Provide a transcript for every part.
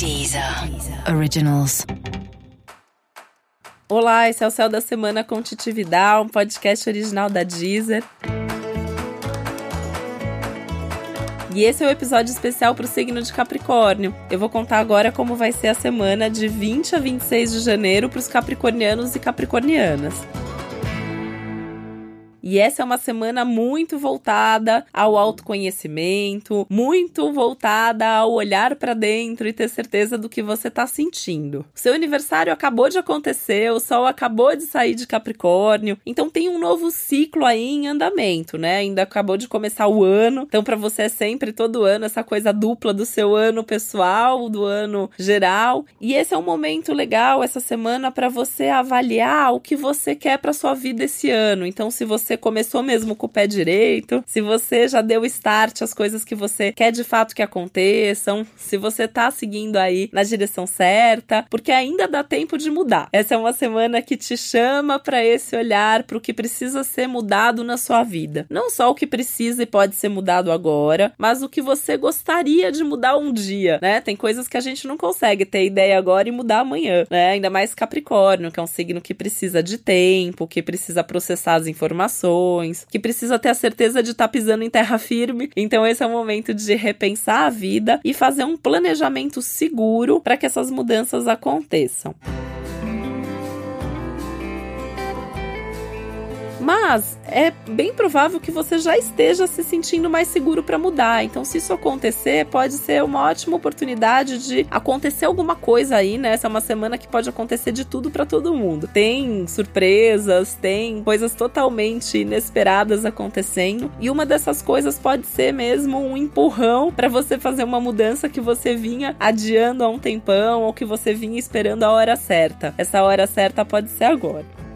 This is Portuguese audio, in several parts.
Deezer Originals. Olá, esse é o Céu da Semana com Titividade, um podcast original da Deezer. E esse é o um episódio especial para o signo de Capricórnio. Eu vou contar agora como vai ser a semana de 20 a 26 de janeiro para os capricornianos e capricornianas. E essa é uma semana muito voltada ao autoconhecimento, muito voltada ao olhar para dentro e ter certeza do que você está sentindo. Seu aniversário acabou de acontecer, o sol acabou de sair de Capricórnio, então tem um novo ciclo aí em andamento, né? Ainda acabou de começar o ano, então para você é sempre todo ano essa coisa dupla do seu ano pessoal, do ano geral. E esse é um momento legal essa semana para você avaliar o que você quer para sua vida esse ano. Então se você você começou mesmo com o pé direito, se você já deu start às coisas que você quer de fato que aconteçam, se você tá seguindo aí na direção certa, porque ainda dá tempo de mudar. Essa é uma semana que te chama para esse olhar para o que precisa ser mudado na sua vida. Não só o que precisa e pode ser mudado agora, mas o que você gostaria de mudar um dia, né? Tem coisas que a gente não consegue ter ideia agora e mudar amanhã, né? Ainda mais Capricórnio, que é um signo que precisa de tempo, que precisa processar as informações que precisa ter a certeza de estar tá pisando em terra firme. Então esse é o momento de repensar a vida e fazer um planejamento seguro para que essas mudanças aconteçam. Mas é bem provável que você já esteja se sentindo mais seguro para mudar. Então, se isso acontecer, pode ser uma ótima oportunidade de acontecer alguma coisa aí, né? Essa é uma semana que pode acontecer de tudo para todo mundo. Tem surpresas, tem coisas totalmente inesperadas acontecendo, e uma dessas coisas pode ser mesmo um empurrão para você fazer uma mudança que você vinha adiando há um tempão ou que você vinha esperando a hora certa. Essa hora certa pode ser agora.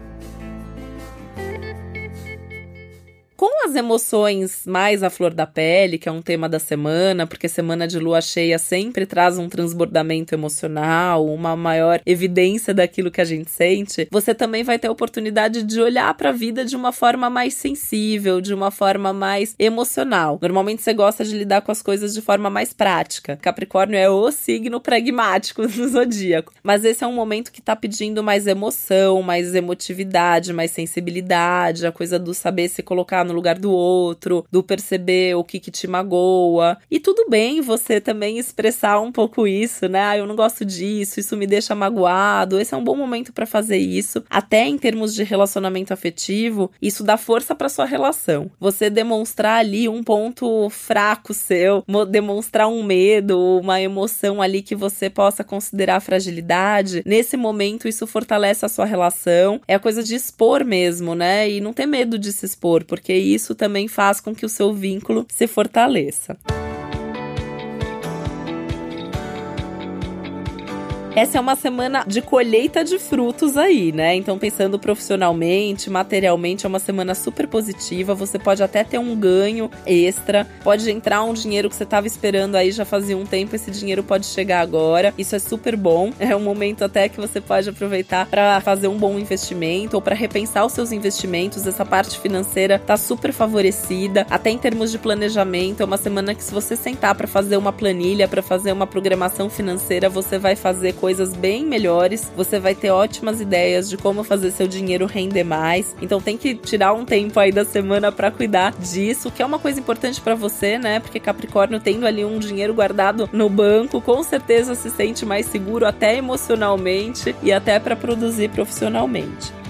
Com as emoções mais à flor da pele, que é um tema da semana, porque semana de lua cheia sempre traz um transbordamento emocional, uma maior evidência daquilo que a gente sente, você também vai ter a oportunidade de olhar para a vida de uma forma mais sensível, de uma forma mais emocional. Normalmente você gosta de lidar com as coisas de forma mais prática. Capricórnio é o signo pragmático do zodíaco, mas esse é um momento que está pedindo mais emoção, mais emotividade, mais sensibilidade, a coisa do saber se colocar no lugar do outro, do perceber o que, que te magoa. E tudo bem você também expressar um pouco isso, né? Ah, eu não gosto disso, isso me deixa magoado. Esse é um bom momento para fazer isso. Até em termos de relacionamento afetivo, isso dá força para sua relação. Você demonstrar ali um ponto fraco seu, demonstrar um medo, uma emoção ali que você possa considerar fragilidade. Nesse momento, isso fortalece a sua relação. É a coisa de expor mesmo, né? E não ter medo de se expor, porque isso também faz com que o seu vínculo se fortaleça. Essa é uma semana de colheita de frutos aí, né? Então, pensando profissionalmente, materialmente, é uma semana super positiva. Você pode até ter um ganho extra, pode entrar um dinheiro que você estava esperando aí já fazia um tempo, esse dinheiro pode chegar agora. Isso é super bom. É um momento até que você pode aproveitar para fazer um bom investimento ou para repensar os seus investimentos. Essa parte financeira tá super favorecida, até em termos de planejamento. É uma semana que se você sentar para fazer uma planilha, para fazer uma programação financeira, você vai fazer coisas bem melhores, você vai ter ótimas ideias de como fazer seu dinheiro render mais. Então tem que tirar um tempo aí da semana para cuidar disso, que é uma coisa importante para você, né? Porque Capricórnio tendo ali um dinheiro guardado no banco, com certeza se sente mais seguro até emocionalmente e até para produzir profissionalmente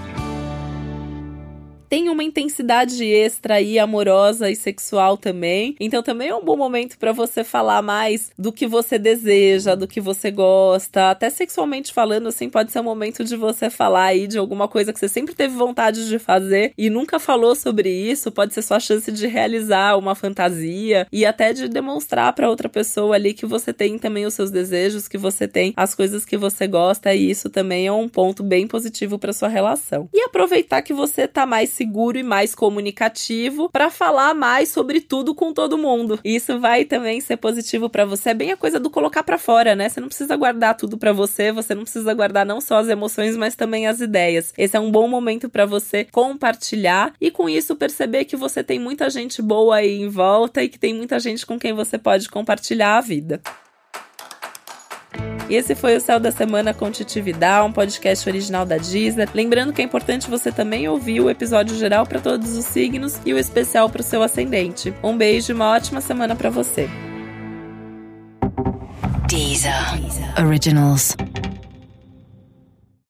tem uma intensidade extra aí amorosa e sexual também. Então também é um bom momento para você falar mais do que você deseja, do que você gosta, até sexualmente falando assim, pode ser um momento de você falar aí de alguma coisa que você sempre teve vontade de fazer e nunca falou sobre isso, pode ser sua chance de realizar uma fantasia e até de demonstrar para outra pessoa ali que você tem também os seus desejos, que você tem as coisas que você gosta e isso também é um ponto bem positivo para sua relação. E aproveitar que você tá mais seguro e mais comunicativo para falar mais sobre tudo com todo mundo. Isso vai também ser positivo para você. É bem a coisa do colocar para fora, né? Você não precisa guardar tudo para você, você não precisa guardar não só as emoções, mas também as ideias. Esse é um bom momento para você compartilhar e com isso perceber que você tem muita gente boa aí em volta e que tem muita gente com quem você pode compartilhar a vida. Esse foi o Céu da Semana com Titi um podcast original da Disney. Lembrando que é importante você também ouvir o episódio geral para todos os signos e o especial para o seu ascendente. Um beijo e uma ótima semana para você. Deezer. Originals.